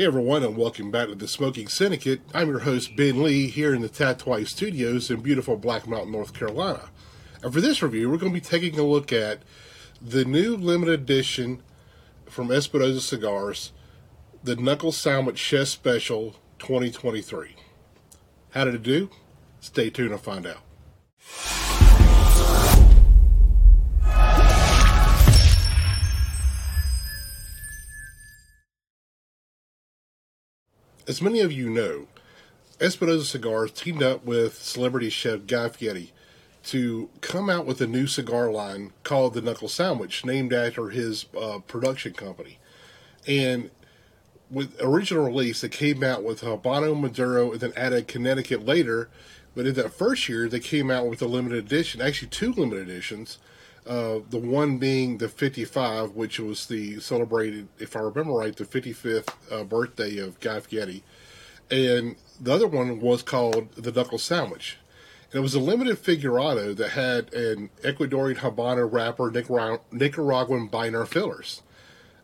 Hey everyone, and welcome back to the Smoking Syndicate. I'm your host Ben Lee here in the Tatuai Studios in beautiful Black Mountain, North Carolina. And for this review, we're going to be taking a look at the new limited edition from Espinosa Cigars, the Knuckle Sandwich Chef Special 2023. How did it do? Stay tuned and find out. As many of you know, Espinosa Cigars teamed up with celebrity chef Guy Fieri to come out with a new cigar line called the Knuckle Sandwich, named after his uh, production company. And with original release, they came out with Habano Maduro and then added Connecticut later. But in that first year, they came out with a limited edition, actually two limited editions. Uh, the one being the 55, which was the celebrated, if I remember right, the 55th uh, birthday of Guy Fieri. And the other one was called the Knuckle Sandwich. And it was a limited figurado that had an Ecuadorian Habano wrapper, Nicar- Nicaraguan binder fillers.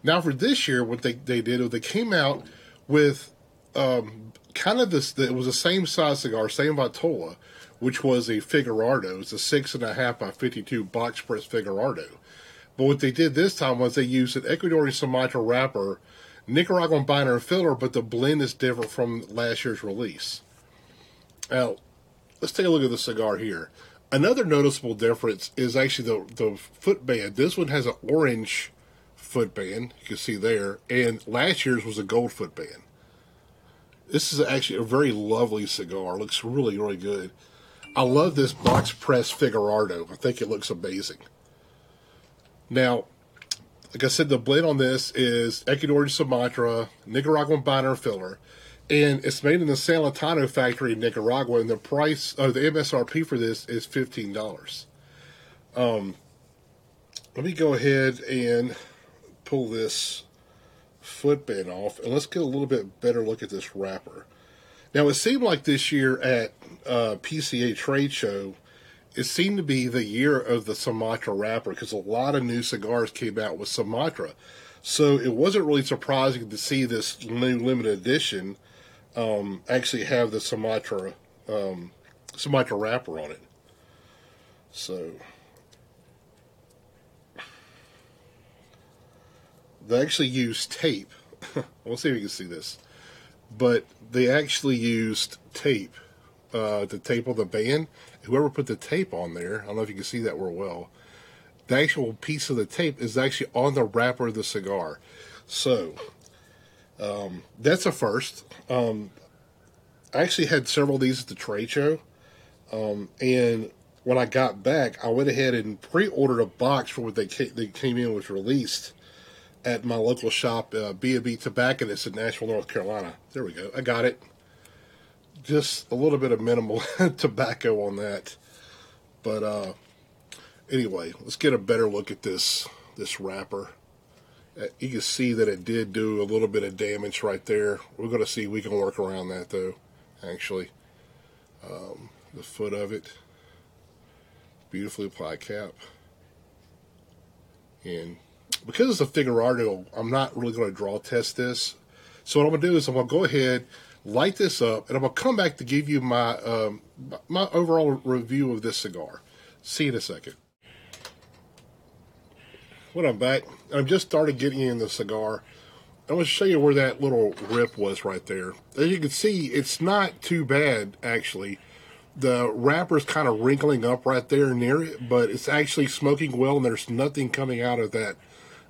Now, for this year, what they, they did was they came out with um, kind of this, it was the same size cigar, same Vitola, which was a Figurado. It's a six and a half by 52 box press Figurado. But what they did this time was they used an Ecuadorian Sumatra wrapper, Nicaraguan binder and filler, but the blend is different from last year's release. Now, let's take a look at the cigar here. Another noticeable difference is actually the, the foot band. This one has an orange foot band, you can see there, and last year's was a gold foot band. This is actually a very lovely cigar. Looks really, really good. I love this box press Figurado. I think it looks amazing. Now, like I said, the blend on this is Ecuadorian Sumatra, Nicaraguan binder filler, and it's made in the San Lotano factory in Nicaragua. And the price, of the MSRP for this is fifteen dollars. Um, let me go ahead and pull this footband off, and let's get a little bit better look at this wrapper. Now, it seemed like this year at uh, PCA Trade Show, it seemed to be the year of the Sumatra wrapper because a lot of new cigars came out with Sumatra. So it wasn't really surprising to see this new limited edition um, actually have the Sumatra um, Sumatra wrapper on it. So they actually used tape. we'll see if you can see this but they actually used tape, uh, the tape on the band. Whoever put the tape on there, I don't know if you can see that real well. The actual piece of the tape is actually on the wrapper of the cigar. So um, that's a first. Um, I actually had several of these at the trade show, um, and when I got back, I went ahead and pre-ordered a box for what they they came in was released at my local shop, uh, B&B Tobacconist in Nashville, North Carolina. There we go. I got it. Just a little bit of minimal tobacco on that. But uh, anyway, let's get a better look at this this wrapper. Uh, you can see that it did do a little bit of damage right there. We're going to see we can work around that though, actually. Um, the foot of it. Beautifully applied cap. And because it's a Figurado, I'm not really going to draw test this. So what I'm going to do is I'm going to go ahead, light this up, and I'm going to come back to give you my um, my overall review of this cigar. See you in a second. When I'm back, I've just started getting in the cigar. I want to show you where that little rip was right there. As you can see, it's not too bad, actually. The wrapper's kind of wrinkling up right there near it, but it's actually smoking well, and there's nothing coming out of that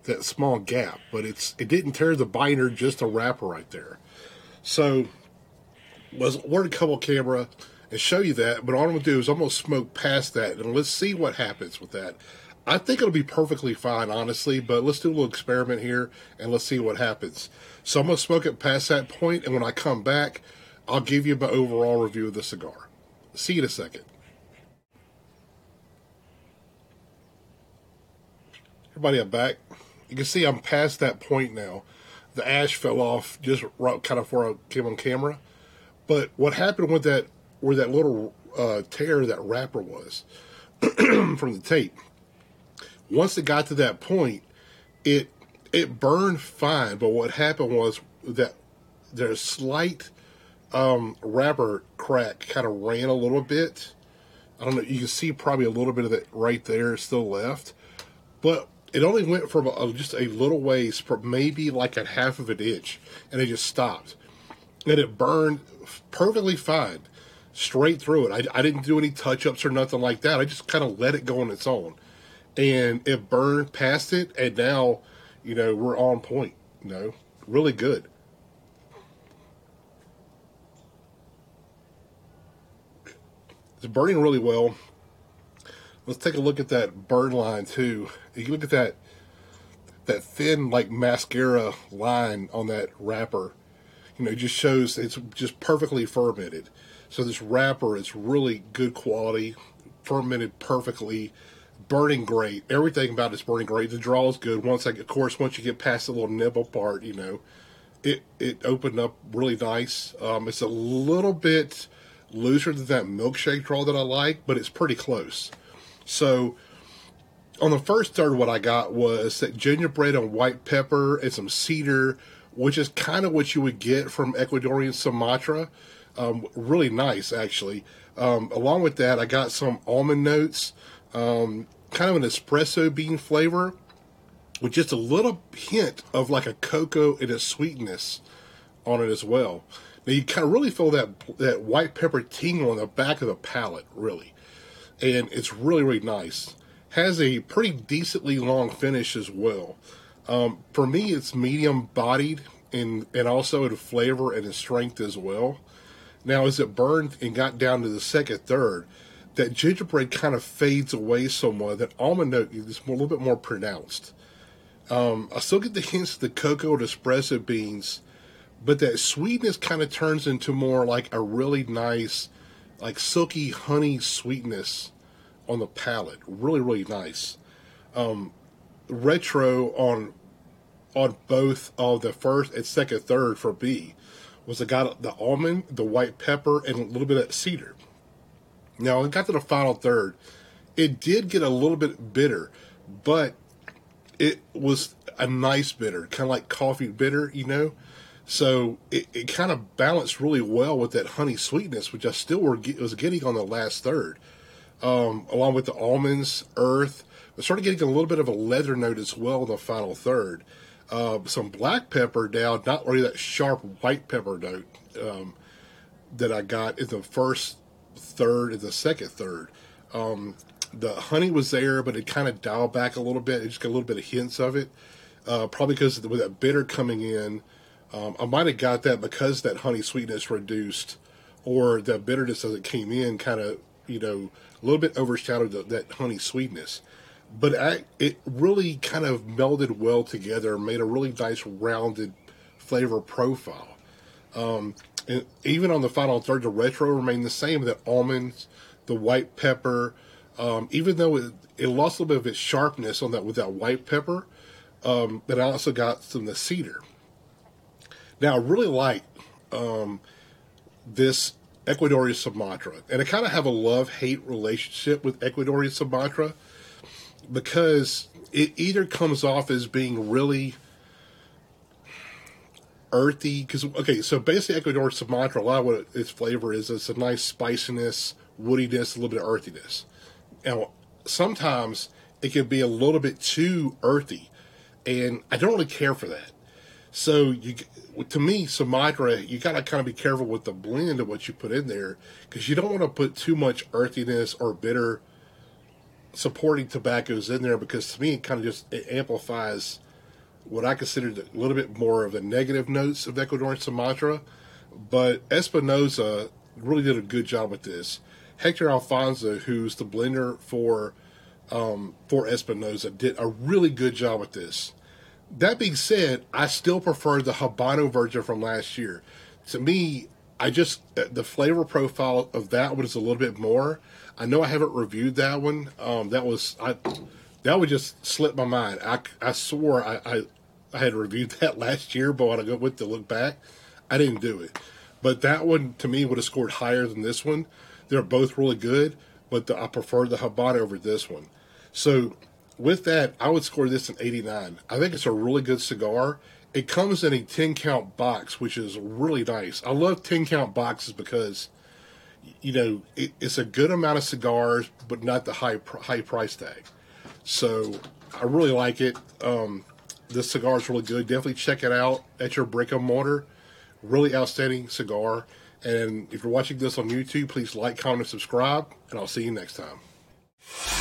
that small gap, but it's it didn't tear the binder, just a wrapper right there. So was work a couple camera and show you that, but all I'm gonna do is I'm gonna smoke past that and let's see what happens with that. I think it'll be perfectly fine, honestly, but let's do a little experiment here and let's see what happens. So I'm gonna smoke it past that point, and when I come back, I'll give you my overall review of the cigar. See you in a second. Everybody, I'm back you can see I'm past that point now. The ash fell off just right, kind of before I came on camera. But what happened with that, where that little uh, tear that wrapper was from the tape, once it got to that point, it it burned fine. But what happened was that there's slight um, wrapper crack kind of ran a little bit. I don't know. You can see probably a little bit of it right there still left, but it only went from a, just a little ways, for maybe like a half of an inch, and it just stopped, and it burned perfectly fine, straight through it. I, I didn't do any touch ups or nothing like that. I just kind of let it go on its own, and it burned past it, and now, you know, we're on point. You know, really good. It's burning really well. Let's take a look at that burn line too. If You look at that that thin like mascara line on that wrapper. You know, it just shows it's just perfectly fermented. So this wrapper is really good quality, fermented perfectly, burning great. Everything about it's burning great. The draw is good. Once I, of course, once you get past the little nibble part, you know, it it opened up really nice. Um, it's a little bit looser than that milkshake draw that I like, but it's pretty close. So on the first third, what I got was that gingerbread and white pepper and some cedar, which is kind of what you would get from Ecuadorian Sumatra. Um, really nice, actually. Um, along with that, I got some almond notes, um, kind of an espresso bean flavor, with just a little hint of like a cocoa and a sweetness on it as well. Now you kind of really feel that that white pepper tingle on the back of the palate, really, and it's really really nice. Has a pretty decently long finish as well. Um, for me, it's medium bodied and and also in flavor and in strength as well. Now, as it burned and got down to the second third, that gingerbread kind of fades away somewhat. That almond note is a little bit more pronounced. Um, I still get the hints of the cocoa and espresso beans but that sweetness kind of turns into more like a really nice, like silky honey sweetness on the palate. Really, really nice. Um, retro on on both of the first and second third for B was I got the almond, the white pepper, and a little bit of cedar. Now I got to the final third. It did get a little bit bitter, but it was a nice bitter, kind of like coffee bitter, you know. So it, it kind of balanced really well with that honey sweetness, which I still were, was getting on the last third, um, along with the almonds, earth. I started getting a little bit of a leather note as well in the final third. Uh, some black pepper down, not really that sharp white pepper note um, that I got in the first third and the second third. Um, the honey was there, but it kind of dialed back a little bit. It just got a little bit of hints of it, uh, probably because with that bitter coming in um, I might have got that because that honey sweetness reduced, or the bitterness as it came in kind of, you know, a little bit overshadowed the, that honey sweetness. But I, it really kind of melded well together, made a really nice rounded flavor profile. Um, and even on the final third, the retro remained the same. The almonds, the white pepper, um, even though it, it, lost a little bit of its sharpness on that with that white pepper, um, but I also got some of the cedar. Now, I really like um, this Ecuadorian Sumatra, and I kind of have a love hate relationship with Ecuadorian Sumatra because it either comes off as being really earthy because okay so basically ecuadorian sumatra a lot of what its flavor is it's a nice spiciness woodiness a little bit of earthiness. Now sometimes it can be a little bit too earthy and i don't really care for that so you to me, Sumatra, you got to kind of be careful with the blend of what you put in there because you don't want to put too much earthiness or bitter supporting tobaccos in there because to me it kind of just it amplifies what I consider a little bit more of the negative notes of Ecuadorian Sumatra. But Espinosa really did a good job with this. Hector Alfonso, who's the blender for um, for Espinosa, did a really good job with this. That being said, I still prefer the Habano version from last year. To me, I just the flavor profile of that one is a little bit more. I know I haven't reviewed that one. Um, that was I that would just slip my mind. I, I swore I, I, I had reviewed that last year, but when I with to look back, I didn't do it. But that one to me would have scored higher than this one. They're both really good, but the, I prefer the Habano over this one. So with that, I would score this an 89. I think it's a really good cigar, it comes in a 10 count box, which is really nice. I love 10 count boxes because, you know, it, it's a good amount of cigars, but not the high high price tag. So I really like it. Um, this cigar is really good. Definitely check it out at your brick and mortar. Really outstanding cigar. And if you're watching this on YouTube, please like, comment, and subscribe. And I'll see you next time.